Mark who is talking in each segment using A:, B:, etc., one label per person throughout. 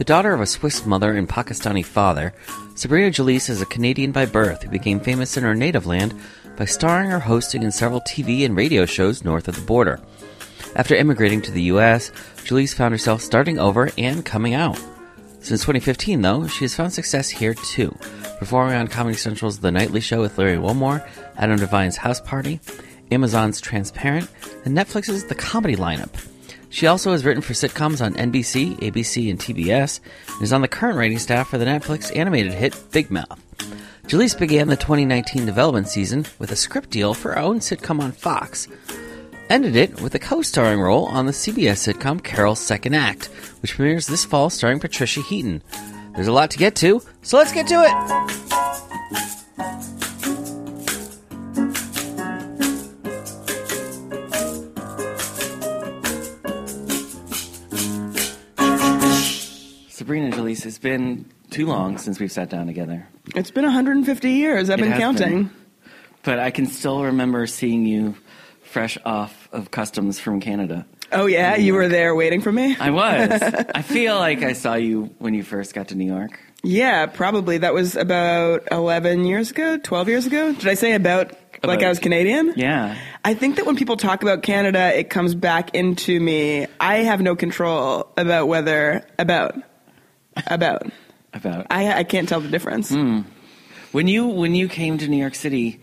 A: The daughter of a Swiss mother and Pakistani father, Sabrina Jalees is a Canadian by birth who became famous in her native land by starring or hosting in several TV and radio shows north of the border. After immigrating to the U.S., Jalees found herself starting over and coming out. Since 2015, though, she has found success here too, performing on Comedy Central's The Nightly Show with Larry Wilmore, Adam Devine's House Party, Amazon's Transparent, and Netflix's The Comedy Lineup. She also has written for sitcoms on NBC, ABC, and TBS, and is on the current writing staff for the Netflix animated hit Big Mouth. Jalees began the 2019 development season with a script deal for her own sitcom on Fox. Ended it with a co starring role on the CBS sitcom Carol's Second Act, which premieres this fall starring Patricia Heaton. There's a lot to get to, so let's get to it! Been too long since we've sat down together.
B: It's been 150 years. I've
A: It
B: been counting.
A: been. But I can still remember seeing you fresh off of customs from Canada.
B: Oh yeah, you were there waiting for me.
A: I was. I feel like I saw you when you first got to New York.
B: Yeah, probably. That was about 11 years ago, 12 years ago. Did I say about, like I was Canadian?
A: Yeah.
B: I think that when people talk about Canada, it comes back into me. I have no control about whether about about.
A: About
B: I I can't tell the difference.
A: when you when you came to New York City,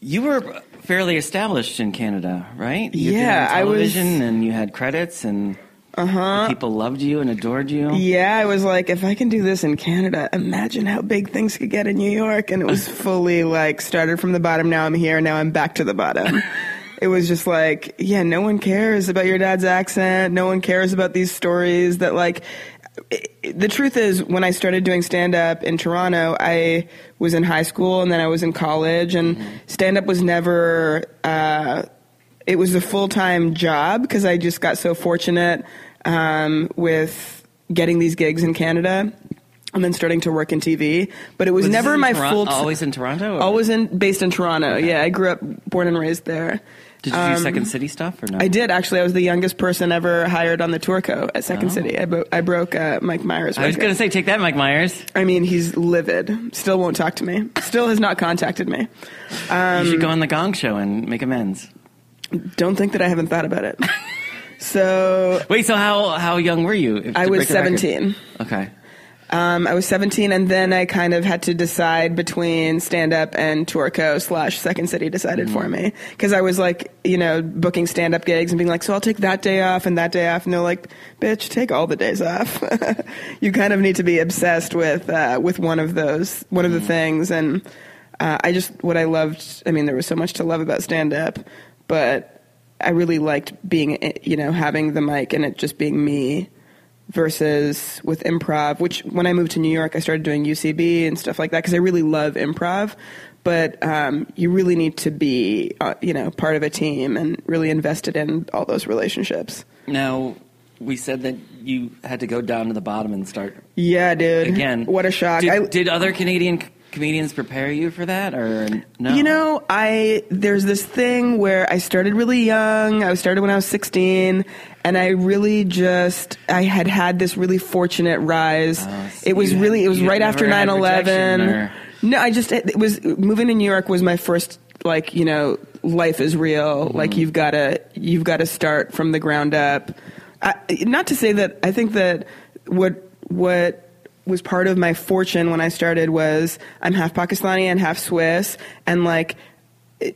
A: you were fairly established in Canada, right? You'd
B: Yeah, I was-
A: and you had credits and uh-huh. people loved you and adored you.
B: Yeah, I was like, if I can do this in Canada, imagine how big things could get in New York. And it was fully like started from the bottom. Now I'm here. Now I'm back to the bottom. it was just like, yeah, no one cares about your dad's accent. No one cares about these stories that like. The truth is, when I started doing stand up in Toronto, I was in high school and then I was in college, and stand up was never. Uh, it was a full time job because I just got so fortunate um, with getting these gigs in Canada and then starting to work in TV. But it was,
A: Was
B: never my
A: Toron-
B: full.
A: always in Toronto? or-
B: always in based in Toronto. Yeah, I grew up, born and raised there.
A: Did you do Second City stuff or no?
B: Um, I did actually. I was the youngest person ever hired on the Tourco at Second
A: Oh.
B: City. I, bro- I broke uh, Mike Myers.
A: I was going to say, take that, Mike Myers.
B: I mean, he's livid. Still won't talk to me. Still has not contacted me.
A: you should go on the Gong Show and make amends.
B: Don't think that I haven't thought about it. So
A: Wait, so how how young were you?
B: I was
A: record?
B: 17.
A: Okay.
B: Um, I was 17, and then I kind of had to decide between stand up and Tourco slash Second City decided for me. Because I was like, you know, booking stand up gigs and being like, so I'll take that day off and that day off. And they're like, bitch, take all the days off. you kind of need to be obsessed with, uh, with one of those, one of the things. And uh, I just, what I loved, I mean, there was so much to love about stand up, but I really liked being, you know, having the mic and it just being me versus with improv, which when I moved to New York, I started doing UCB and stuff like that because I really love improv. But um, you really need to be, uh, you know, part of a team and really invested in all those relationships.
A: Now, we said that you had to go down to the bottom and start
B: Yeah, dude.
A: again.
B: what a shock!
A: Did,
B: I,
A: did other Canadian comedians prepare you for that, or no?
B: You know, I there's this thing where I started really young. I started when I was 16, and I really just I had had this really fortunate rise.
A: Oh, so
B: it was really it was right after 9/11.
A: or-
B: No, I just it was moving to New York was my first like you know life is real.
A: Mm-hmm.
B: Like you've got to you've got to start from the ground up. I, not to say that I think that what what was part of my fortune when I started was I'm half Pakistani and half Swiss, and like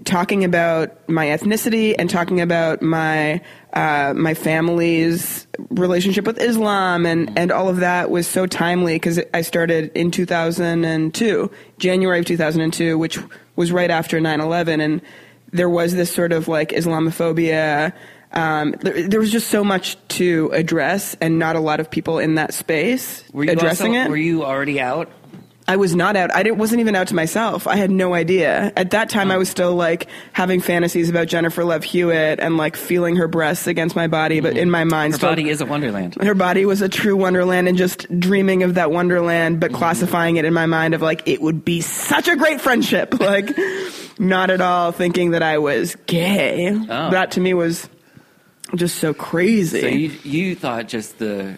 B: talking about my ethnicity and talking about my uh, my family's relationship with Islam and, and all of that was so timely because I started in 2002, January of 2002, which was right after 9/11, and there was this sort of like Islamophobia. Um, there, there was just so much to address, and not a lot of people in that space
A: Were you
B: addressing
A: also,
B: it.
A: Were you already out?
B: I was not out. I didn't, wasn't even out to myself. I had no idea. At that time, I was still like having fantasies about Jennifer Love Hewitt and like feeling her breasts against my body, but in my mind,
A: Her
B: still,
A: body is a wonderland.
B: her body was a true wonderland and just dreaming of that wonderland, but classifying it in my mind of like, it would be such a great friendship. Like, not at all thinking that I was gay.
A: Oh.
B: That to me was just so crazy.
A: So you you thought just the.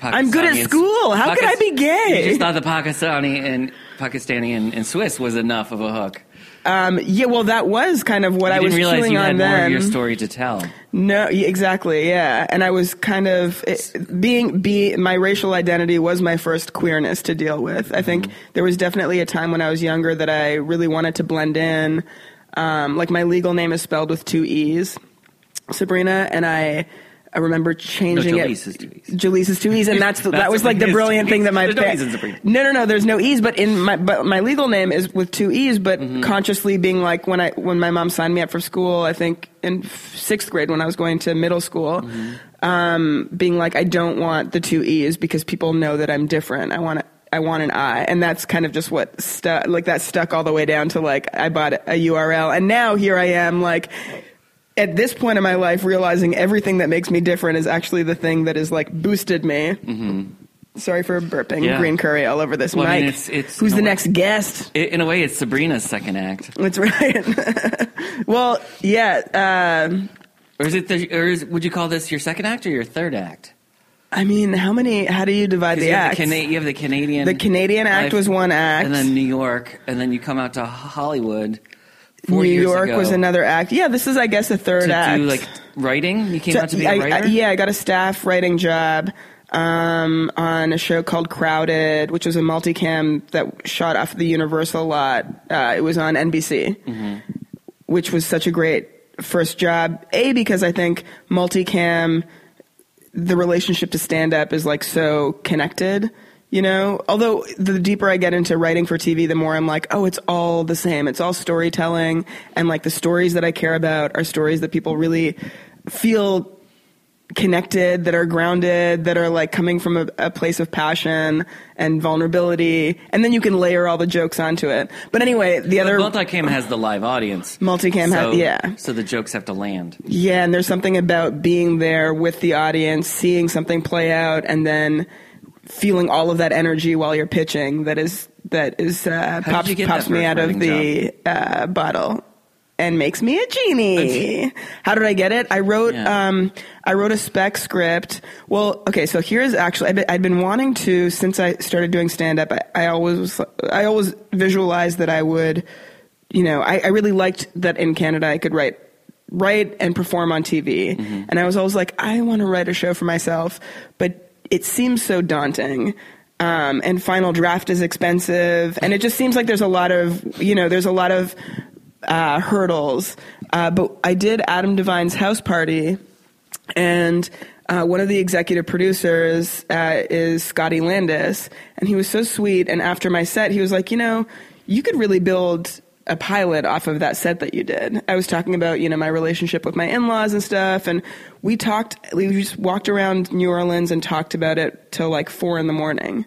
B: I'm good at school. How could I be gay?
A: You just thought the Pakistani and Pakistani and, and Swiss was enough of a hook.
B: um, yeah, well, that was kind of what
A: You
B: I was
A: realize
B: chewing
A: you had
B: on
A: more of your story to tell.
B: No, exactly, yeah. And I was kind of it, being be my racial identity was my first queerness to deal with. I think there was definitely a time when I was younger that I really wanted to blend in. Um, like my legal name is spelled with two e's, Sabrina, and I. I remember changing
A: No,
B: it.
A: Jalees is two E's.
B: Jalees is two e's, and that's, the, that was like the brilliant thing that my
A: E's. There's no E's in Sabrina.
B: no, no, no. There's no e's, but in my but my legal name is with two e's. But
A: Mm-hmm.
B: consciously being like when I when my mom signed me up for school, I think in sixth grade when I was going to middle school,
A: Mm-hmm.
B: um, being like I don't want the two e's because people know that I'm different. I want I want an I, and that's kind of just what stuck. Like that stuck all the way down to like I bought a URL, and now here I am like at this point in my life realizing everything that makes me different is actually the thing that has like boosted me. Sorry for burping
A: Mm-hmm. Yeah.
B: green curry all over this
A: Well, I
B: mic.
A: mean, it's- it's-
B: Who's the
A: way-
B: next guest?
A: I- In a way, it's Sabrina's second act,
B: That's right. well, yeah. Um,
A: or is it? The, or is, would you call this your second act or your third act?
B: I mean, how many? How do you divide the
A: you, have
B: acts?
A: the Cana- you have the Canadian.
B: The Canadian act
A: Life,
B: was one act.
A: and then New York, and then you come out to Hollywood. Four
B: New York
A: ago
B: was another act. Yeah, this is, I guess, a third
A: to
B: act.
A: do like writing. You came
B: So,
A: out to be
B: I-
A: a
B: I-
A: writer.
B: yeah, I got a staff writing job um, on a show called Crowded, which was a multicam that shot off the Universal lot. Uh, it was on NBC, which was such a great first job. A because I think multicam, the relationship to stand up is like so connected. You know, although the deeper I get into writing for TV, the more I'm like, oh, it's all the same. It's all storytelling. And like the stories that I care about are stories that people really feel connected, that are grounded, that are like coming from a, a place of passion and vulnerability. And then you can layer all the jokes onto it. But anyway, the other.
A: Multicam has the live audience.
B: Multicam
A: so,
B: ha- yeah.
A: So the jokes have to land.
B: Yeah, and there's something about being there with the audience, seeing something play out, and then feeling all of that energy while you're pitching. That is that is uh, pops pops me out of the uh, bottle and makes me a genie. How did I get it? I wrote
A: Yeah.
B: um, I wrote a spec script. Well, okay, so here's actually I've been, I'd been wanting to since I started doing stand up. I, I always I always visualized that I would, you know, I, I really liked that in Canada I could write write and perform on TV.
A: Mm-hmm.
B: And I was always like, I want to write a show for myself, but it seems so daunting. Um, and final draft is expensive, and it just seems like there's a lot of, you know, there's a lot of uh, hurdles. Uh, but I did Adam Devine's house party, and uh, one of the executive producers uh, is Scotty Landes, and he was so sweet. And after my set, he was like, you know, you could really build a pilot off of that set that you did. I was talking about, you know, my relationship with my in-laws and stuff, and we talked. We just walked around New Orleans and talked about it till like four in the morning.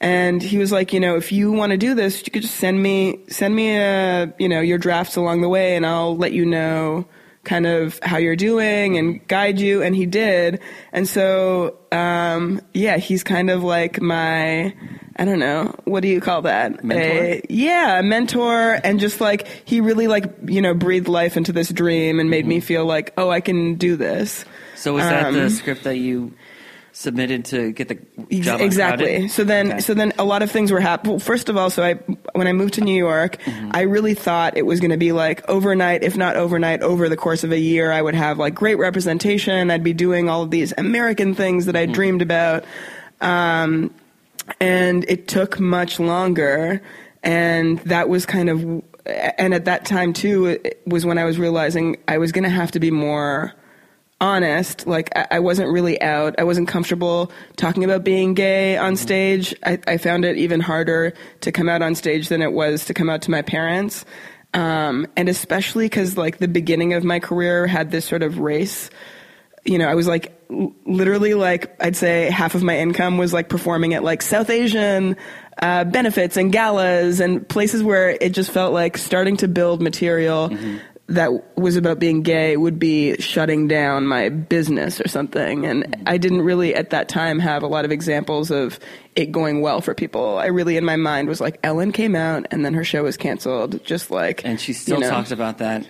B: And he was like, you know, if you want to do this, you could just send me send me a, you know, your drafts along the way, and I'll let you know kind of how you're doing and guide you. And he did. And so, um, yeah, he's kind of like my, I don't know, what do you call that?
A: Mentor?
B: A- yeah, a mentor. And just like, he really like, you know, breathed life into this dream and made me feel like, oh, I can do this.
A: So was that the
B: Um,
A: script that you submitted to get the job
B: exactly. So then,
A: Okay.
B: so then, a lot of things were happening. Well, first of all, so I when I moved to New York,
A: Mm-hmm.
B: I really thought it was going to be like overnight, if not overnight, over the course of a year, I would have like great representation. I'd be doing all of these American things that I
A: Mm-hmm.
B: dreamed about, um, and it took much longer. And that was kind of, and at that time too, it was when I was realizing I was going to have to be more honest. Like I, I wasn't really out. I wasn't comfortable talking about being gay on stage. I, I found it even harder to come out on stage than it was to come out to my parents. Um, and especially because like the beginning of my career had this sort of race. You know, I was like literally like I'd say half of my income was like performing at like South Asian uh, benefits and galas and places where it just felt like starting to build material that was about being gay would be shutting down my business or something. And I didn't really at that time have a lot of examples of it going well for people. I really, in my mind, was like Ellen came out and then her show was canceled. Just like
A: And she still
B: you know.
A: talks about that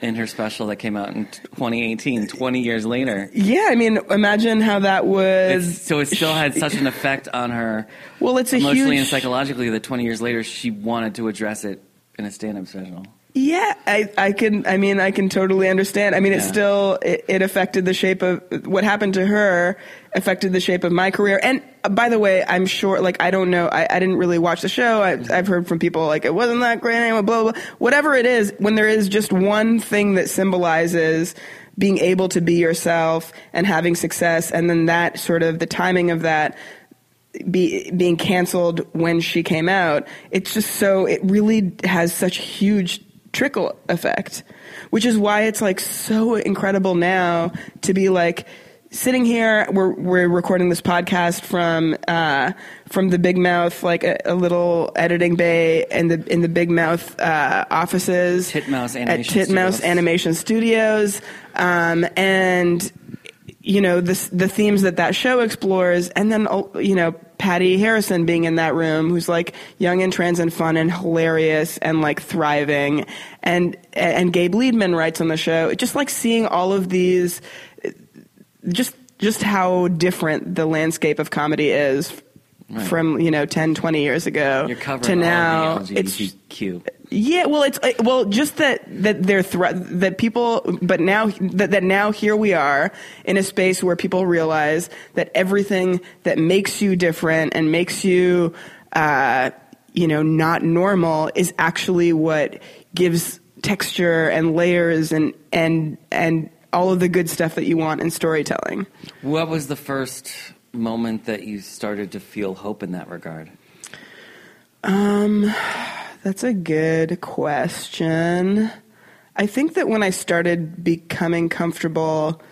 A: in her special that came out in 2018, 20 years later.
B: Yeah, I mean, imagine how that was.
A: It's, so it still had such an effect on her
B: well, it's a
A: emotionally
B: huge
A: and psychologically that 20 years later she wanted to address it in a stand-up special.
B: Yeah, I, I can. I mean, I can totally understand. I mean, it still it, it affected the shape of what happened to her. Affected the shape of my career. And uh, by the way, I'm sure. Like, I don't know. I, I didn't really watch the show. I, I've heard from people like it wasn't that great. Anyway, blah, blah blah. Whatever it is, when there is just one thing that symbolizes being able to be yourself and having success, and then that sort of the timing of that be, being canceled when she came out, it's just so, it really has such huge trickle effect, which is why it's like so incredible now to be like, sitting here, we're, we're recording this podcast from, uh, from the Big Mouth, like a, a little editing bay in the, in the Big Mouth, uh, offices.
A: Titmouse
B: At
A: Animation
B: Titmouse
A: Studios.
B: Animation Studios. Um, and, you know the the themes that that show explores, and then oh, you know Patty Harrison being in that room, who's like young and trans and fun and hilarious and like thriving, and and Gabe Liedman writes on the show. Just like seeing all of these, uh, just just how different the landscape of comedy is
A: Right.
B: from you know 10 20 years ago to now it's
A: cute
B: yeah, well, it's uh, well, just that that they're thre- that people, but now that, that now here we are in a space where people realize that everything that makes you different and makes you, uh, you know, not normal is actually what gives texture and layers and and and all of the good stuff that you want in storytelling.
A: What was the first moment that you started to feel hope in that regard?
B: Um, That's a good question. I think that when I started becoming comfortable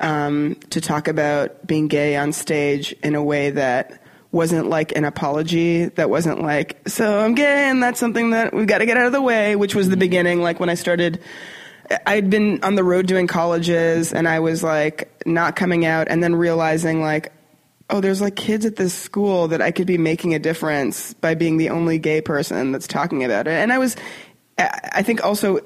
B: um, to talk about being gay on stage in a way that wasn't like an apology, that wasn't like, so I'm gay and that's something that we've got to get out of the way, which was the beginning, like when I started. I'd been on the road doing colleges and I was like not coming out and then realizing like, oh, there's like kids at this school that I could be making a difference by being the only gay person that's talking about it. And I was, I think also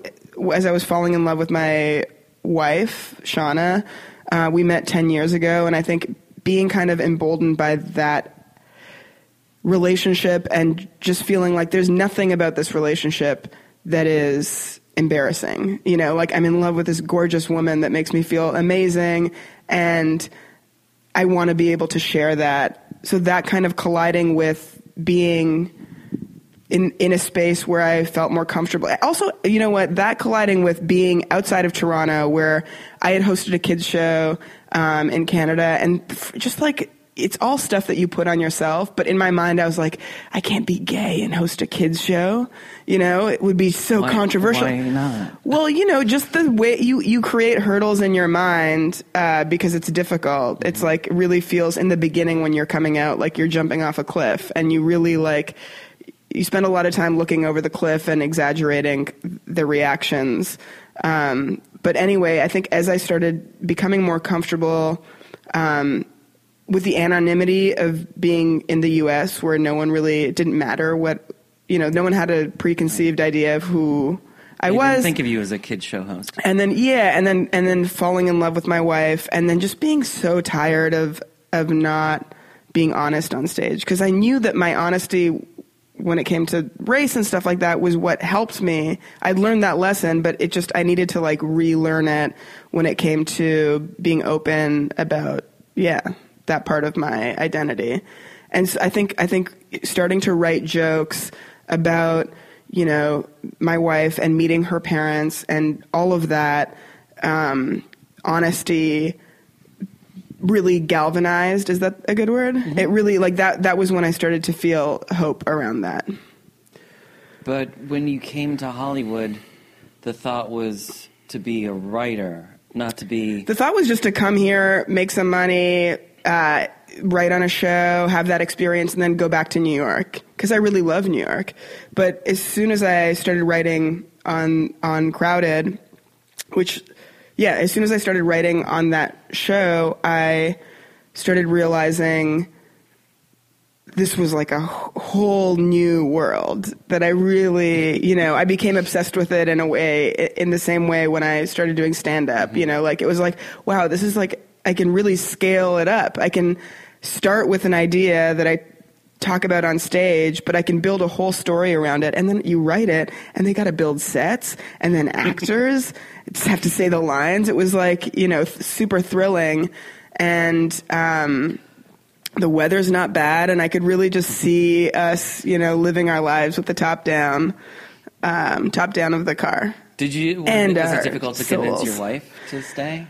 B: as I was falling in love with my wife, Shauna, uh, we met 10 years ago. And I think being kind of emboldened by that relationship and just feeling like there's nothing about this relationship that is embarrassing. You know, like I'm in love with this gorgeous woman that makes me feel amazing and I want to be able to share that. So that kind of colliding with being in in a space where I felt more comfortable. Also, you know what? That colliding with being outside of Toronto, where I had hosted a kids show um, in Canada, and just like it's all stuff that you put on yourself. But in my mind, I was like, I can't be gay and host a kids show. You know, it would be so
A: Why-
B: controversial.
A: why not?
B: Well, you know, just the way you, you create hurdles in your mind uh, because it's difficult. It's like it really feels in the beginning when you're coming out like you're jumping off a cliff, and you really like you spend a lot of time looking over the cliff and exaggerating the reactions. Um, but anyway, I think as I started becoming more comfortable um, with the anonymity of being in the U.S., where no one really it didn't matter what you know, no one had a preconceived idea of who I
A: I
B: was
A: didn't think of you as a kid show host.
B: and then yeah, and then and then falling in love with my wife, and then just being so tired of of not being honest on stage because I knew that my honesty when it came to race and stuff like that was what helped me. I'd learned that lesson, but it just I needed to like relearn it when it came to being open about yeah that part of my identity. And so I think I think starting to write jokes about you know my wife and meeting her parents and all of that um, honesty really galvanized is that a good word it really like that that was when i started to feel hope around that
A: But when you came to Hollywood, the thought was to be a writer, not to be.
B: the thought was just to come here make some money uh, write on a show have that experience and then go back to new york because I really love New York. But as soon as I started writing on on Crowded, which yeah, as soon as I started writing on that show, I started realizing this was like a whole new world that I really, you know, I became obsessed with it in a way, in the same way when I started doing stand up, you know, like it was like, wow, this is like, I can really scale it up. I can start with an idea that I talk about on stage, but I can build a whole story around it. And then you write it, and they got to build sets, and then actors just have to say the lines. It was like, you know, th- super thrilling. And, um, the weather's not bad, and I could really just see us, you know, living our lives with the top down, um, top down of the car.
A: Did you?
B: And,
A: was
B: uh,
A: it difficult to convince your wife to stay?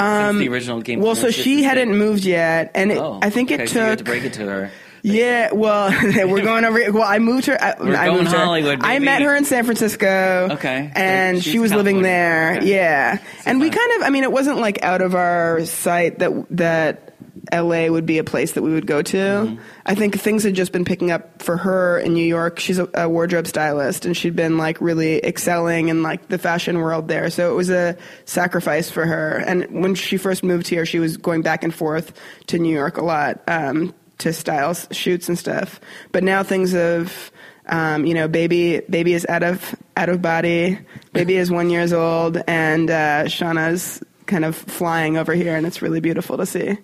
A: Um, the original game.
B: Well, so she hadn't moved yet, and it,
A: Oh,
B: I think it
A: okay,
B: took.
A: So you had to break it to her.
B: Yeah, well, we're going over. Well, I moved her. I,
A: We're
B: I
A: going
B: moved her.
A: Hollywood,
B: I met her in San Francisco.
A: Okay.
B: and she was living there.
A: Okay.
B: Yeah, and we kind of. I mean, it wasn't like out of our sight that that L.A. would be a place that we would go to.
A: Mm-hmm.
B: I think things had just been picking up for her in New York. She's a, a wardrobe stylist, and she'd been like really excelling in like the fashion world there. So it was a sacrifice for her. And when she first moved here, she was going back and forth to New York a lot um, to style shoots and stuff. But now things have. Um, you know, baby, baby is out of out of body. Baby is one years old, and uh, Shauna's kind of flying over here, and it's really beautiful to see.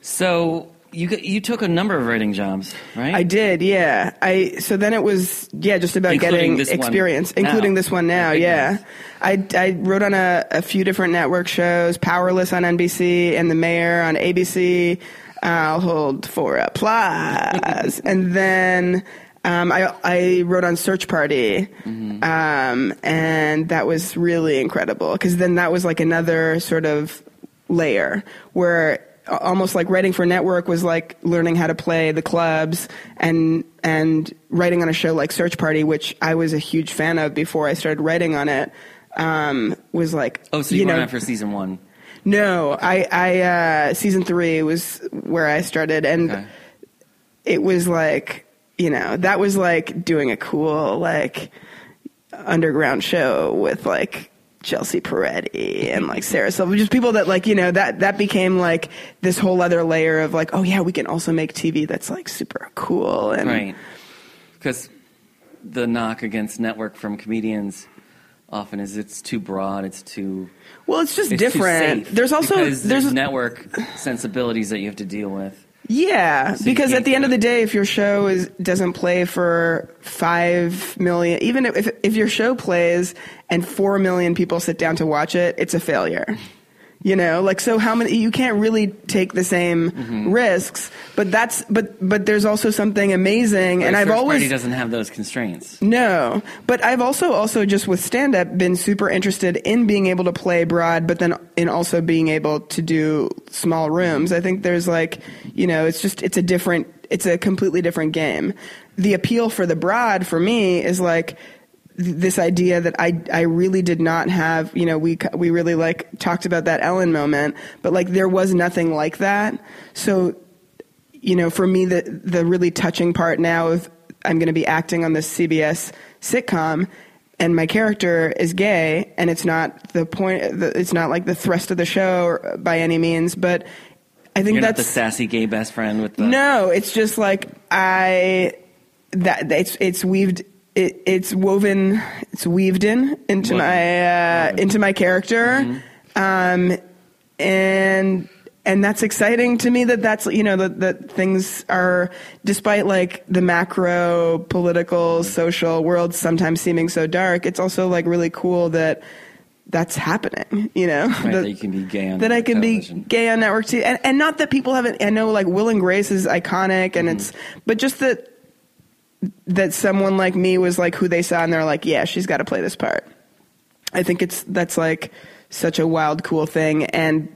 A: So you you took a number of writing jobs, right?
B: I did, yeah. I so then it was yeah, just about
A: Including
B: getting experience, including this one now. Yeah. I I wrote on a, a few different network shows, Powerless on NBC and The Mayor on ABC. I'll hold for applause, and then. Um, I, I wrote on Search Party,
A: Mm-hmm.
B: um, and that was really incredible because then that was like another sort of layer where almost like writing for network was like learning how to play the clubs and and writing on a show like Search Party, which I was a huge fan of before I started writing on it. Um, was like
A: Oh, so you,
B: know
A: went after season one.
B: no, I I uh, season three was where I started, and
A: Okay.
B: it was like you know that was like doing a cool like underground show with like Chelsea Peretti and like Sarah Silver, just people that like you know that that became like this whole other layer of like oh yeah we can also make TV that's like super cool and
A: Right. Because the knock against network from comedians often is it's too broad, it's too
B: well it's just
A: it's
B: different. There's also there's
A: there's network sensibilities that you have to deal with.
B: Yeah,
A: So
B: because at the end of the day, if your show is doesn't play for five million, even if if your show plays and four million people sit down to watch it, it's a failure. You know, like so how many you can't really take the same
A: Mm-hmm.
B: risks, but that's but but there's also something amazing and I've always
A: Party doesn't have those constraints.
B: no, but I've also also just with stand up been super interested in being able to play broad, but then in also being able to do small rooms. I think there's like, you know, it's just it's a different it's a completely different game. The appeal for the broad for me is like this idea that I I really did not have, you know, we we really like talked about that Ellen moment, but like there was nothing like that. So you know, for me, the the really touching part now of I'm going to be acting on this CBS sitcom, and my character is gay, and it's not the point. It's not like the thrust of the show by any means, but I think
A: You're not
B: that's
A: the sassy gay best friend with the
B: no. It's just like I that it's it's weaved. It, it's woven. It's weaved in into
A: Woven.
B: my uh, into my character,
A: Mm-hmm.
B: um, and and that's exciting to me. That that's you know that that things are despite like the macro political social world sometimes seeming so dark. It's also like really cool that that's happening. You know
A: Right, that you can be gay on
B: that I can
A: television.
B: be gay on network TV, and, and not that people haven't. I know like Will and Grace is iconic, and it's but just that that someone like me was like who they saw, and they're like, yeah, she's got to play this part. I think it's that's like such a wild, cool thing, and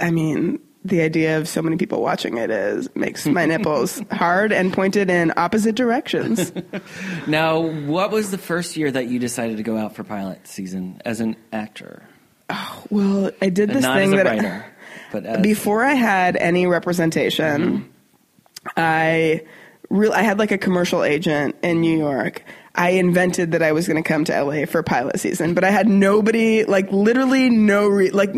B: I mean. The idea of so many people watching it is makes my nipples hard and pointed in opposite directions.
A: Now, what was the first year that you decided to go out for pilot season as an actor?
B: Oh, well, I did uh, this
A: Not
B: thing that I-
A: writer, but as,
B: before I had any representation, mm-hmm. I real. I had like a commercial agent in New York. I invented that I was going to come to LA for pilot season, but I had nobody, like literally no, re- like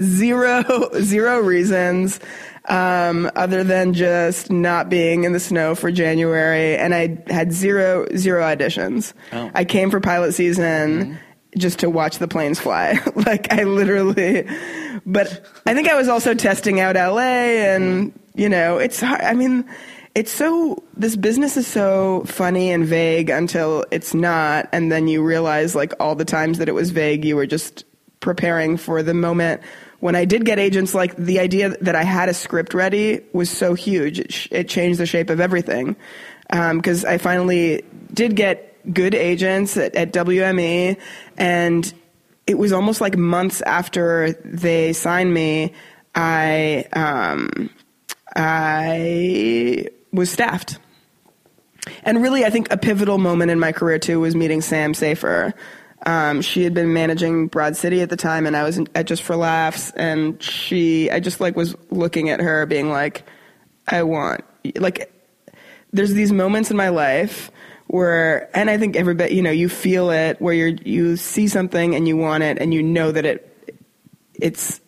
B: zero, zero reasons, um, other than just not being in the snow for January. And I had zero, zero auditions.
A: Oh.
B: I came for pilot season just to watch the planes fly. like I literally, but I think I was also testing out LA and, you know, it's hard. I mean, it's so, this business is so funny and vague until it's not. And then you realize like all the times that it was vague, you were just preparing for the moment when I did get agents, like the idea that I had a script ready was so huge. It, sh- it changed the shape of everything. Because I finally did get good agents at, at WME, and it was almost like months after they signed me, I um, I was staffed. And really, I think a pivotal moment in my career too was meeting Sam Safer. Um, she had been managing Broad City at the time, and I was at Just for Laughs. And she, I just like was looking at her, being like, "I want like." There's these moments in my life where, and I think everybody, you know, you feel it where you're you see something and you want it, and you know that it it's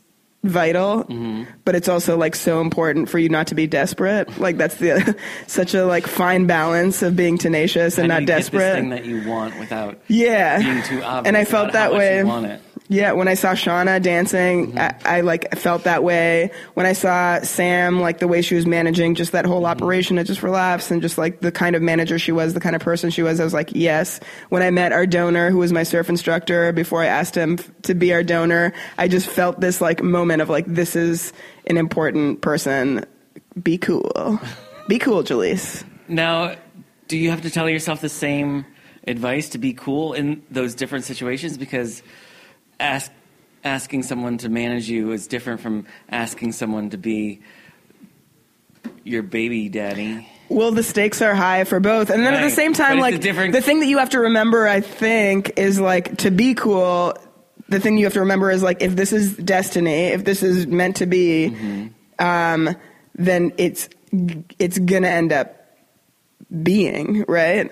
B: vital, mm-hmm. but it's also like so important for you not to be desperate. Like that's the such a like fine balance of being tenacious and
A: How
B: not
A: do you get this
B: desperate.
A: thing that you want without
B: yeah,
A: being too obvious
B: and I felt that way.
A: You want it.
B: Yeah, when I saw Shauna dancing,
A: Mm-hmm.
B: I, I like felt that way. When I saw Sam, like the way she was managing just that whole
A: Mm-hmm.
B: operation at Just Laughs, and just like the kind of manager she was, the kind of person she was, I was like, yes. When I met our donor, who was my surf instructor, before I asked him to be our donor, I just felt this like moment of like, this is an important person. Be cool. Be cool, Jalees.
A: Now, do you have to tell yourself the same advice to be cool in those different situations? Because ask, asking someone to manage you is different from asking someone to be your baby daddy.
B: Well, the stakes are high for both, and then at the same time, like
A: different-
B: the thing that you have to remember, I think, is like to be cool. The thing you have to remember is like if this is destiny, if this is meant to be,
A: Mm-hmm.
B: um, then it's it's gonna end up being right.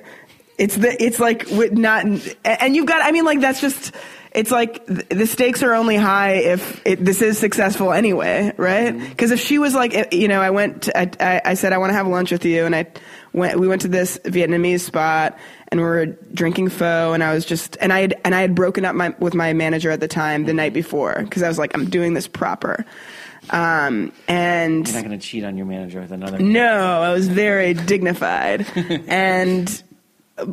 B: It's the it's like with not and you've got. I mean, like that's just. It's like th- the stakes are only high if it, this is successful anyway, right?
A: Mm-hmm.
B: Because if she was like, eh, you know, I went, to, I, I, I said I want to have lunch with you, and I went, we went to this Vietnamese spot, and we were drinking pho, and I was just, and I had, and I had broken up my with my manager at the time the night before because I was like, I'm doing this proper, um, and
A: You're not going to cheat on your manager with another.
B: no, I was very dignified. and,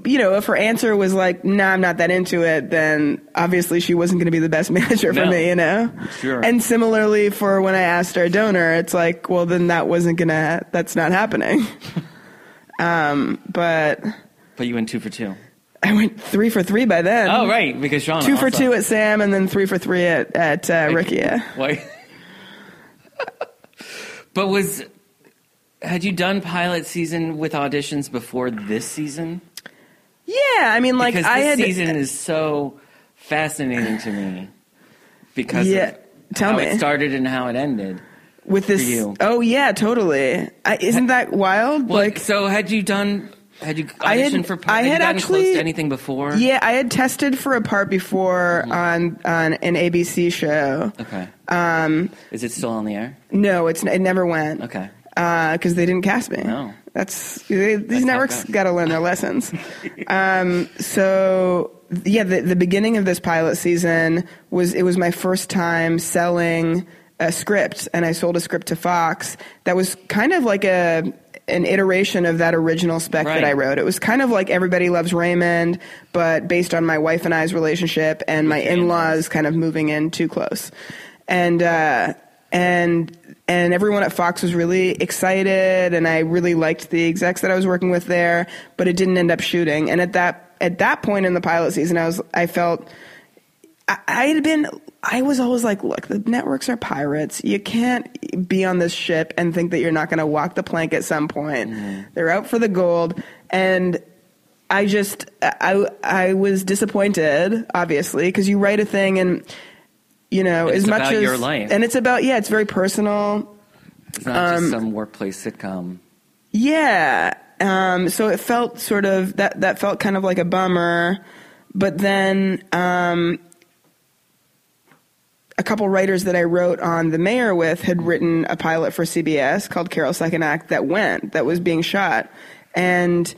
B: you know, if her answer was like, nah, I'm not that into it, then obviously she wasn't going to be the best manager for
A: No.
B: me, you know?
A: Sure.
B: And similarly for when I asked our donor, it's like, well, then that wasn't going to, that's not happening. um, but
A: But you went two for two.
B: I went three for three by then.
A: Oh, right, because Sean.
B: Two for
A: also-
B: two at Sam and then three for three at, at uh, Ricky.
A: Why? but was had you done pilot season with auditions before this season?
B: Yeah, I mean, like,
A: because
B: I
A: this
B: had.
A: season is so fascinating to me because
B: Yeah,
A: of
B: tell
A: how
B: me.
A: it started and how it ended.
B: with this.
A: for you.
B: Oh, yeah, totally. I, isn't that wild?
A: Well,
B: like,
A: so had you done? Had you auditioned
B: I had-
A: for?
B: I
A: had
B: had actually-
A: to anything before?
B: Yeah, I had tested for a part before
A: Mm-hmm.
B: on on an ABC show.
A: Okay. Um, is it still on the air?
B: No, it's it never went.
A: Okay.
B: because they didn't cast me.
A: No.
B: That's these
A: That's
B: networks got to learn their lessons. um, so yeah, the, the beginning of this pilot season was it was my first time selling a script, and I sold a script to Fox that was kind of like a an iteration of that original spec
A: Right.
B: that I wrote. It was kind of like Everybody Loves Raymond, but based on my wife and I's relationship and my in-laws kind of moving in too close. And uh, and and everyone at Fox was really excited, and I really liked the execs that I was working with there, but it didn't end up shooting. And at that at that point in the pilot season, I was I felt I, I had been I was always like, look, the networks are pirates. You can't be on this ship and think that you're not going to walk the plank at some point. Mm-hmm. They're out for the gold, and I just I I was disappointed, obviously, because you write a thing and you know
A: And
B: as much as
A: your life.
B: and it's about yeah, it's very personal.
A: It's not
B: Um,
A: just some workplace sitcom.
B: Yeah, Um, so it felt sort of that that felt kind of like a bummer. But then um, a couple writers that I wrote on The Mayor with had written a pilot for CBS called Carol Second Act that went, that was being shot. And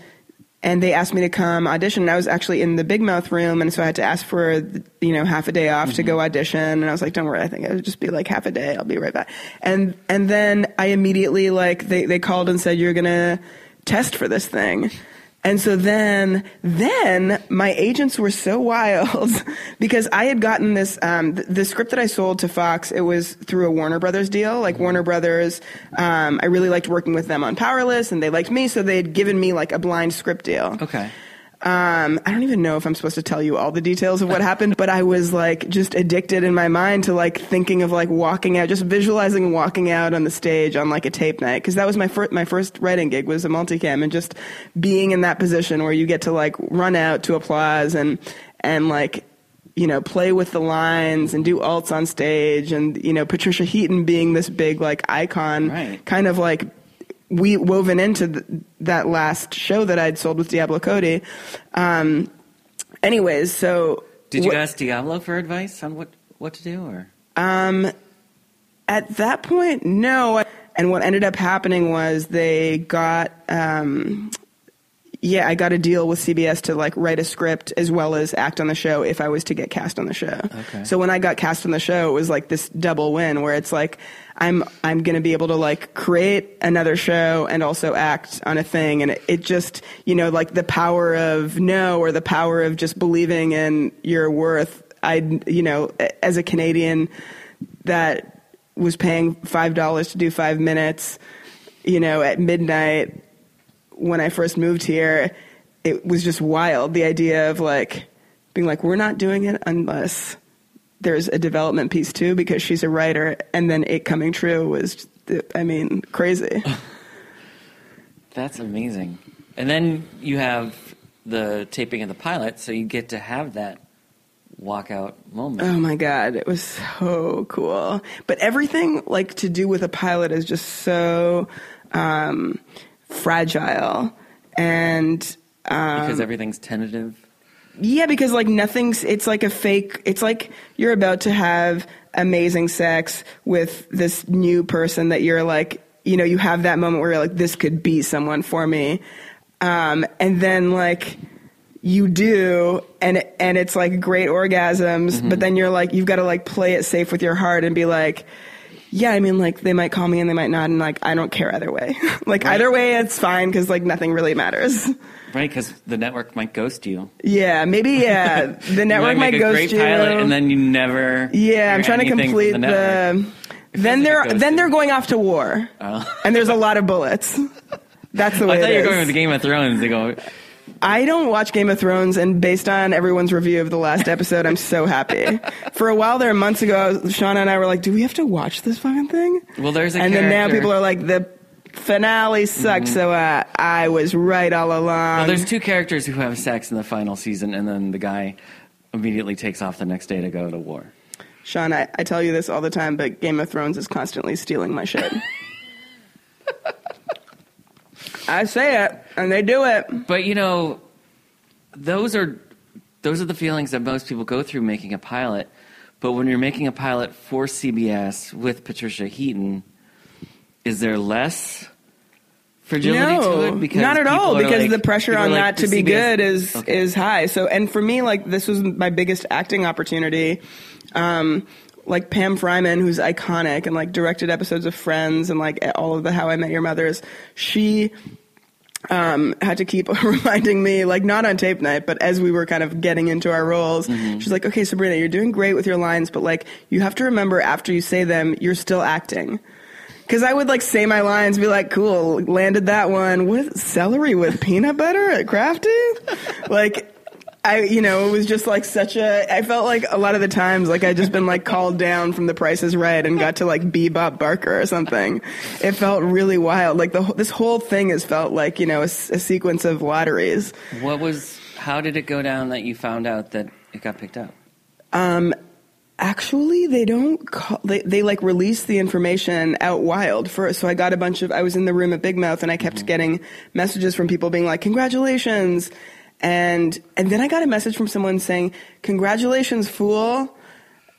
B: and they asked me to come audition. And I was actually in the Big Mouth room, and so I had to ask for you know half a day off mm-hmm. to go mm-hmm. audition. And I was like, "Don't worry, I think it would just be like half a day. I'll be right back." And and then I immediately like they they called and said, "You're gonna test for this thing." And so then, then my agents were so wild because I had gotten this, um, the, the, script that I sold to Fox, it was through a Warner Brothers deal. Like Warner Brothers, um, I really liked working with them on Powerless and they liked me, so they had given me like a blind script deal.
A: Okay.
B: Um, I don't even know if I'm supposed to tell you all the details of what happened, but I was like just addicted in my mind to like thinking of like walking out, just visualizing walking out on the stage on like a tape night. Cause that was my first, my first writing gig was a multicam and just being in that position where you get to like run out to applause and, and like, you know, play with the lines and do alts on stage and, you know, Patricia Heaton being this big like icon,
A: right.
B: kind of like we woven into that last show that I'd sold with Diablo Cody. Um, anyways, so
A: did you wh- ask Diablo for advice on what what to do, or
B: um, at that point, no. And what ended up happening was they got um, yeah, I got a deal with CBS to like write a script as well as act on the show if I was to get cast on the show.
A: Okay.
B: So when I got cast on the show, it was like this double win where it's like I'm I'm going to be able to like create another show and also act on a thing and it, it just, you know, like the power of no or the power of just believing in your worth. I you know, as a Canadian that was paying $5 to do 5 minutes, you know, at midnight when I first moved here, it was just wild. The idea of like being like, we're not doing it unless there's a development piece too, because she's a writer, and then it coming true was, I mean, crazy.
A: That's amazing. And then you have the taping of the pilot, so you get to have that walkout moment.
B: Oh my god, it was so cool. But everything like to do with a pilot is just so um, fragile and um,
A: because everything's tentative.
B: Yeah, because like nothing's. It's like a fake. It's like you're about to have amazing sex with this new person that you're like. You know, you have that moment where you're like, this could be someone for me, um, and then like you do and and it's like great orgasms mm-hmm. but then you're like you've got to like play it safe with your heart and be like yeah, I mean, like they might call me and they might not, and like I don't care either way. like right. either way, it's fine because like nothing really matters.
A: Right, because the network might ghost you.
B: Yeah, maybe. Yeah, the network
A: might,
B: might ghost you,
A: and then you never.
B: Yeah, I'm trying to complete the. the then they're then they're going off to war, oh. and there's a lot of bullets. That's the way.
A: I thought
B: you
A: were going with the Game of Thrones. They go.
B: I don't watch Game of Thrones, and based on everyone's review of the last episode, I'm so happy. For a while there, months ago, Shauna and I were like, "Do we have to watch this fucking thing?"
A: Well, there's a
B: and
A: character.
B: then now people are like, "The finale sucked," mm-hmm. so uh, I was right all along.
A: Well, there's two characters who have sex in the final season, and then the guy immediately takes off the next day to go to war.
B: Sean, I, I tell you this all the time, but Game of Thrones is constantly stealing my shit. I say it, and they do it.
A: But you know, those are those are the feelings that most people go through making a pilot. But when you're making a pilot for CBS with Patricia Heaton, is there less fragility
B: no,
A: to it?
B: Because not at all. Because like, the pressure on like, that to be CBS, good is okay. is high. So, and for me, like this was my biggest acting opportunity. Um, like Pam Fryman, who's iconic and like directed episodes of Friends and like all of the How I Met Your Mothers. She um, had to keep reminding me, like not on tape night, but as we were kind of getting into our roles, mm-hmm. she's like, "Okay, Sabrina, you're doing great with your lines, but like you have to remember after you say them, you're still acting." Because I would like say my lines, be like, "Cool, landed that one with celery with peanut butter at Crafty," like I, you know, it was just like such a. I felt like a lot of the times, like I'd just been like called down from The Price is Right and got to like be Bob Barker or something. It felt really wild. Like the this whole thing has felt like you know a, a sequence of lotteries.
A: What was? How did it go down that you found out that it got picked up?
B: Um, Actually, they don't call, they, they like release the information out wild first. So I got a bunch of, I was in the room at Big Mouth and I kept getting messages from people being like, congratulations. And, and then I got a message from someone saying, congratulations, fool.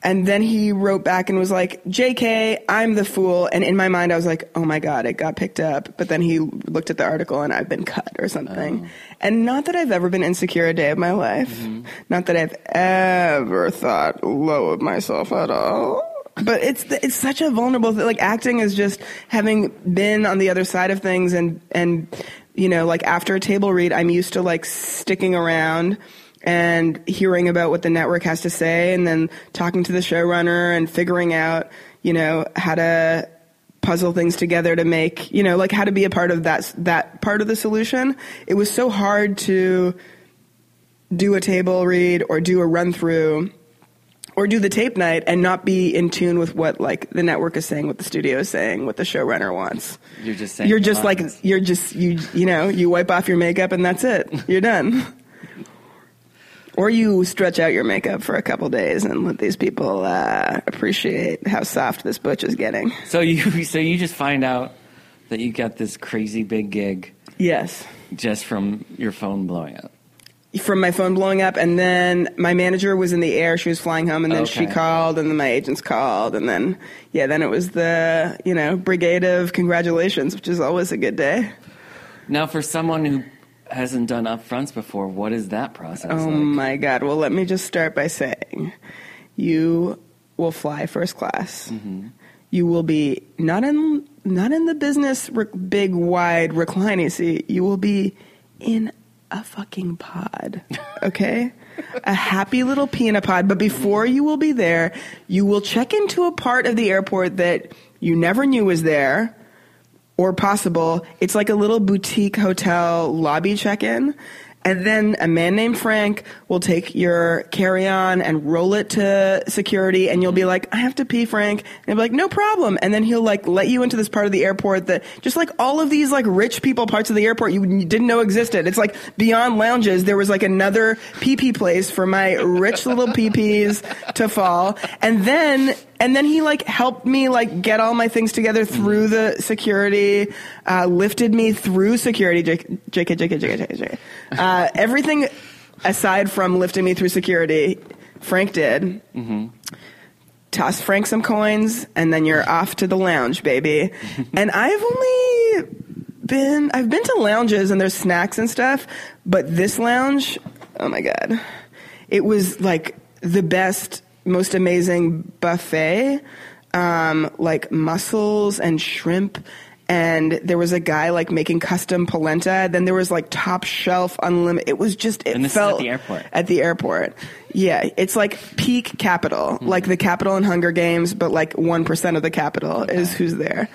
B: And then he wrote back and was like, JK, I'm the fool. And in my mind, I was like, oh my God, it got picked up. But then he looked at the article and I've been cut or something. Oh. And not that I've ever been insecure a day of my life. Mm-hmm. Not that I've ever thought low of myself at all. But it's it's such a vulnerable thing. Like acting is just having been on the other side of things and and you know like after a table read, I'm used to like sticking around and hearing about what the network has to say and then talking to the showrunner and figuring out, you know, how to puzzle things together to make, you know, like how to be a part of that that part of the solution. It was so hard to do a table read or do a run through or do the tape night and not be in tune with what like the network is saying, what the studio is saying, what the showrunner wants.
A: You're just saying
B: You're just like you're just you you know, you wipe off your makeup and that's it. You're done. Or you stretch out your makeup for a couple days and let these people uh, appreciate how soft this butch is getting.
A: So you so you just find out that you got this crazy big gig
B: Yes.
A: just from your phone blowing up.
B: From my phone blowing up, and then my manager was in the air. She was flying home, and then she called, and then my agents called, and then yeah, then it was the you know brigade of congratulations, which is always a good day.
A: Now, for someone who hasn't done upfronts before, what is that process
B: Oh
A: like?
B: my God. Well, let me just start by saying you will fly first class. Mm-hmm. You will be not in not in the business re- big wide reclining seat. You will be in a fucking pod. Okay? a happy little peanut pod, but before you will be there, you will check into a part of the airport that you never knew was there or possible. It's like a little boutique hotel lobby check in. And then a man named Frank will take your carry on and roll it to security, and you'll be like, I have to pee, Frank. And he'll be like, no problem. And then he'll like let you into this part of the airport that just like all of these like rich people parts of the airport you didn't know existed. It's like beyond lounges, there was like another pee pee place for my rich little pee pees to fall. And then and then he like helped me like get all my things together through the security, uh, lifted me through security. JK, JK, JK, JK, JK. Uh, everything aside from lifting me through security, Frank did. Toss Frank some coins, and then you're off to the lounge, baby. and I've only been I've been to lounges and there's snacks and stuff, but this lounge, oh my god, it was like the best, most amazing buffet, um, like mussels and shrimp. And there was a guy like making custom polenta. Then there was like top shelf unlimited. It was just it
A: And this is at
B: felt
A: the airport?
B: At the airport, yeah, it's like peak capital, like the capital in Hunger Games, but like one percent of the capital is who's there.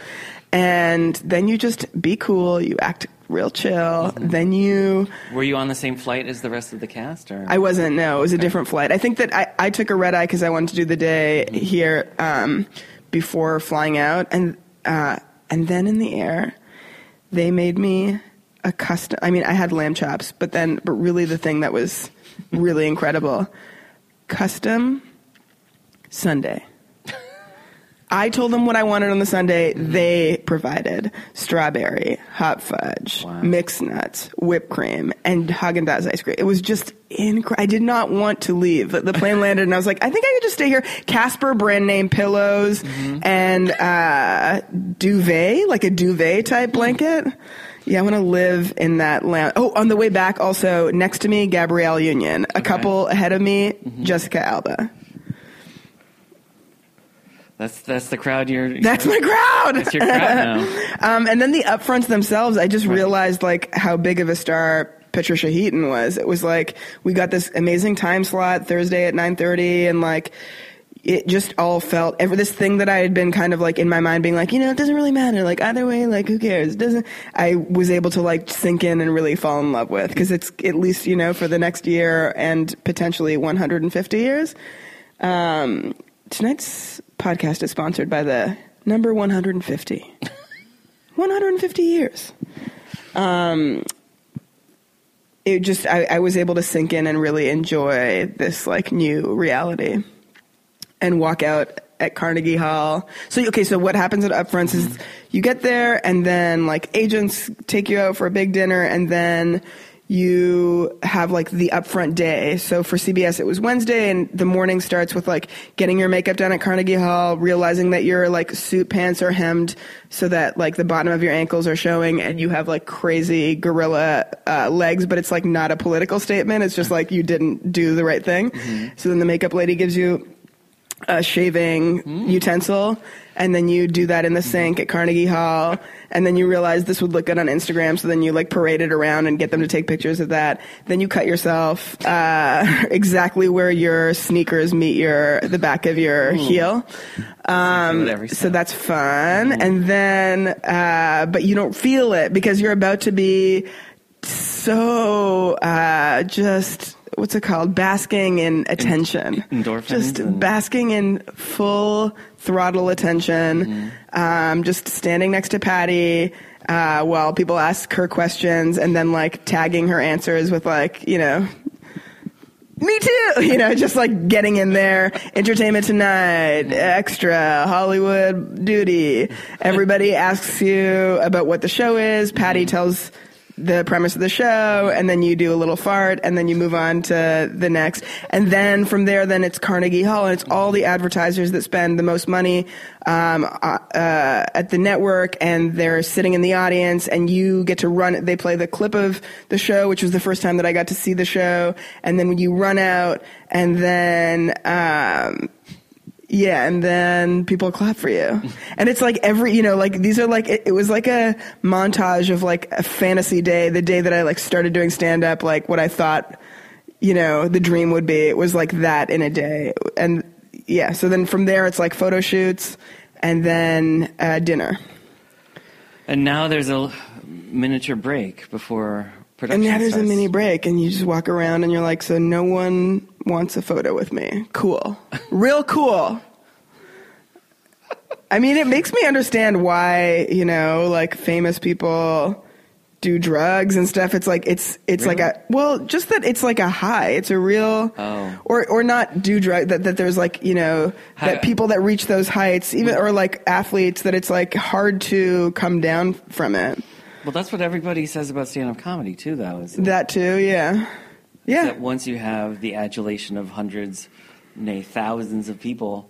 B: And then you just be cool. You act real chill. Then you
A: Were you on the same flight as the rest of the cast, or
B: I wasn't. No, it was a different flight. I think that I, I took a red eye because I wanted to do the day here um, before flying out, and uh, and then in the air, they made me a custom. I mean, I had lamb chops, but then, but really, the thing that was really incredible, custom sundae. I told them what I wanted on the sundae. Mm-hmm. They provided strawberry, hot fudge,
A: Wow.
B: mixed nuts, whipped cream, and Haagen Dazs ice cream. It was just incredible. I did not want to leave. The plane landed, and I was like, I think I could just stay here. Casper brand name pillows mm-hmm. and uh, duvet, like a duvet type mm-hmm. blanket. Yeah, I want to live in that land. Oh, on the way back, also next to me, Gabrielle Union. A couple ahead of me, Jessica Alba.
A: That's that's the crowd you're.
B: That's my crowd.
A: That's your crowd now.
B: Um, and then the upfronts themselves, I just
A: Right.
B: realized like how big of a star Patricia Heaton was. It was like we got this amazing time slot Thursday at nine thirty, and like it just all felt ever this thing that I had been kind of like in my mind being like, you know, it doesn't really matter. Like either way, like who cares? It doesn't. I was able to like sink in and really fall in love with because it's at least you know for the next year and potentially one hundred and fifty years. Um, tonight's podcast is sponsored by the number 150. 150 years. Um, it just, I, I was able to sink in and really enjoy this like new reality. and walk out at Carnegie Hall. So okay, so what happens at upfronts is you get there and then like agents take you out for a big dinner and then you have like the upfront day. So for CBS, it was Wednesday, and the morning starts with like getting your makeup done at Carnegie Hall, realizing that your like suit pants are hemmed so that like the bottom of your ankles are showing, and you have like crazy gorilla uh, legs, but it's like not a political statement. It's just like you didn't do the right thing. So then the makeup lady gives you a shaving utensil, and then you do that in the sink at Carnegie Hall, and then you realize this would look good on Instagram, so then you like parade it around and get them to take pictures of that. Then you cut yourself uh, exactly where your sneakers meet your the back of your heel. Um, so that's fun, and then uh, but you don't feel it because you're about to be so uh, just what's it called? Basking in attention.
A: endorphins
B: just basking in full throttle attention um, just standing next to patty uh, while people ask her questions and then like tagging her answers with like you know me too. You know, just like getting in there. Entertainment Tonight, Extra, Hollywood Duty. Everybody asks you about what the show is. Patty tells the premise of the show, and then you do a little fart, and then you move on to the next. And then from there, then it's Carnegie Hall, and it's all the advertisers that spend the most money um, uh, uh, at the network, and they're sitting in the audience, and you get to run. They play the clip of the show, which was the first time that I got to see the show, and then when you run out, and then. Um, yeah, and then people clap for you. And it's like every, you know, like these are like, it, it was like a montage of like a fantasy day, the day that I like started doing stand up, like what I thought, you know, the dream would be. It was like that in a day. And yeah, so then from there it's like photo shoots and then uh, dinner.
A: And now there's a miniature break before production.
B: And now there's a mini break, and you just walk around, and you're like, so no one wants a photo with me. Cool, real cool. I mean, it makes me understand why you know, like famous people do drugs and stuff. It's like it's it's like a well, just that it's like a high. It's a real
A: Oh.
B: or or not do drug that that there's like you know
A: How-
B: that people that reach those heights, even or like athletes, that it's like hard to come down from it.
A: Well, that's what everybody says about stand-up comedy too, though. Is
B: That too, yeah, yeah.
A: that once you have the adulation of hundreds, nay, thousands of people,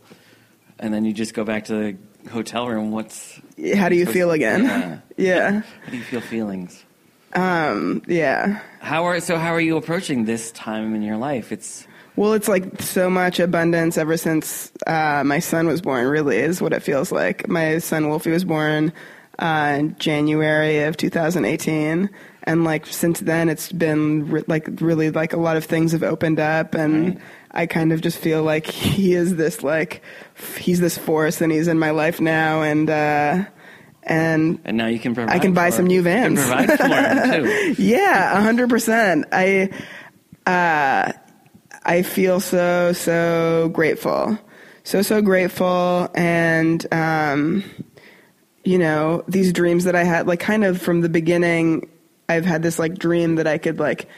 A: and then you just go back to the hotel room. What's
B: How do you feel again?
A: Yeah.
B: Yeah.
A: how do you feel feelings?
B: Um, yeah.
A: How are so? How are you approaching this time in your life? It's
B: Well, it's like so much abundance ever since uh, my son was born, really, is what it feels like. My son Wolfie was born uh, in January of 2018. And like since then, it's been re- like really like a lot of things have opened up, and
A: Right.
B: I kind of just feel like he is this like f- he's this force, and he's in my life now, and uh, and
A: and now you can provide.
B: I can buy some new vans.
A: provide for him too.
B: yeah, a hundred percent. I, uh, I feel so so grateful, so so grateful, and um, you know these dreams that I had, like kind of from the beginning, I've had this like dream that I could like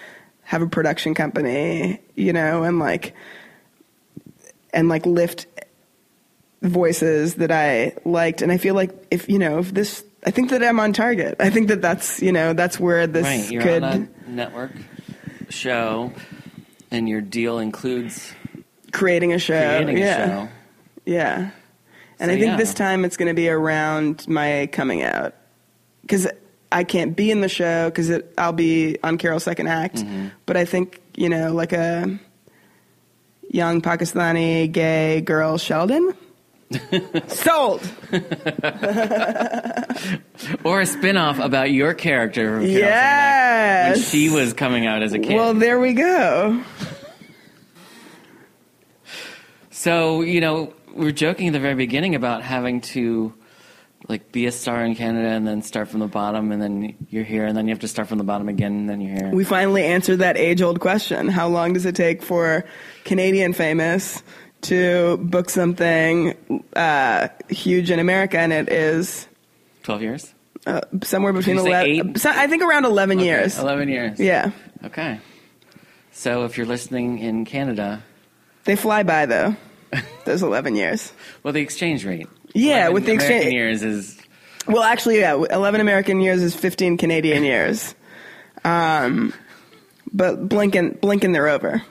B: have a production company, you know, and like and like lift voices that I liked, and I feel like if you know if this. I think that I'm on target. I think that that's you know that's where this
A: right, you're
B: could
A: on a network show, and your deal includes
B: creating a show.
A: creating
B: yeah.
A: a show.
B: Yeah. And
A: So,
B: I think
A: yeah.
B: this time it's going to be around my coming out because I can't be in the show because I'll be on Carol's second act.
A: Mm-hmm.
B: But I think you know, like a young Pakistani gay girl, Sheldon. Sold.
A: Or a spin-off about your character from Carol
B: Yes.
A: when she was coming out as a kid.
B: Well, there we go.
A: so, you know, we were joking at the very beginning about having to like be a star in Canada and then start from the bottom and then you're here and then you have to start from the bottom again and then you're here.
B: We finally answered that age old question. How long does it take for Canadian famous to book something uh, huge in America? And it is
A: 12 years?
B: uh, somewhere between
A: you say
B: 11,
A: eight?
B: so- I think around 11
A: Okay,
B: years.
A: 11 years.
B: Yeah.
A: Okay. So if you're listening in Canada,
B: They fly by though. those 11 years.
C: Well, the exchange rate.
B: Yeah, with the
C: American
B: exchange.
C: years is
B: Well, actually, yeah, 11 American years is 15 Canadian years. Um, but blinking, blinking, they're over.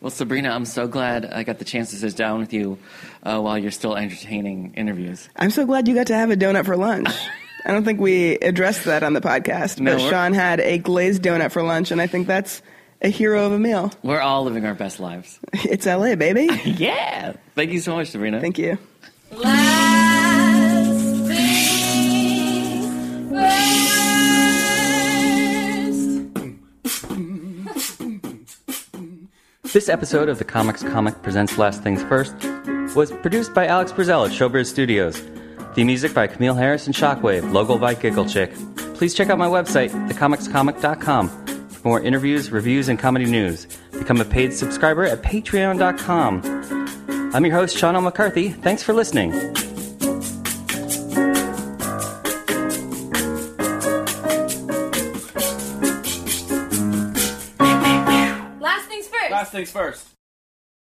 C: Well, Sabrina, I'm so glad I got the chance to sit down with you uh, while you're still entertaining interviews.
B: I'm so glad you got to have a donut for lunch. I don't think we addressed that on the podcast,
C: No,
B: but Sean had a glazed donut for lunch, and I think that's a hero of a meal.
C: We're all living our best lives.
B: It's LA, baby.
C: Yeah. Thank you so much, Sabrina.
B: Thank you.
D: Last things first.
C: This episode of the Comics Comic Presents Last Things First was produced by Alex Brazell at Showbiz Studios. The music by Camille Harris and Shockwave, logo by Giggle Chick. Please check out my website, thecomicscomic.com, for more interviews, reviews, and comedy news. Become a paid subscriber at patreon.com. I'm your host, Sean L. McCarthy. Thanks for listening.
D: Last things first.
E: Last things first.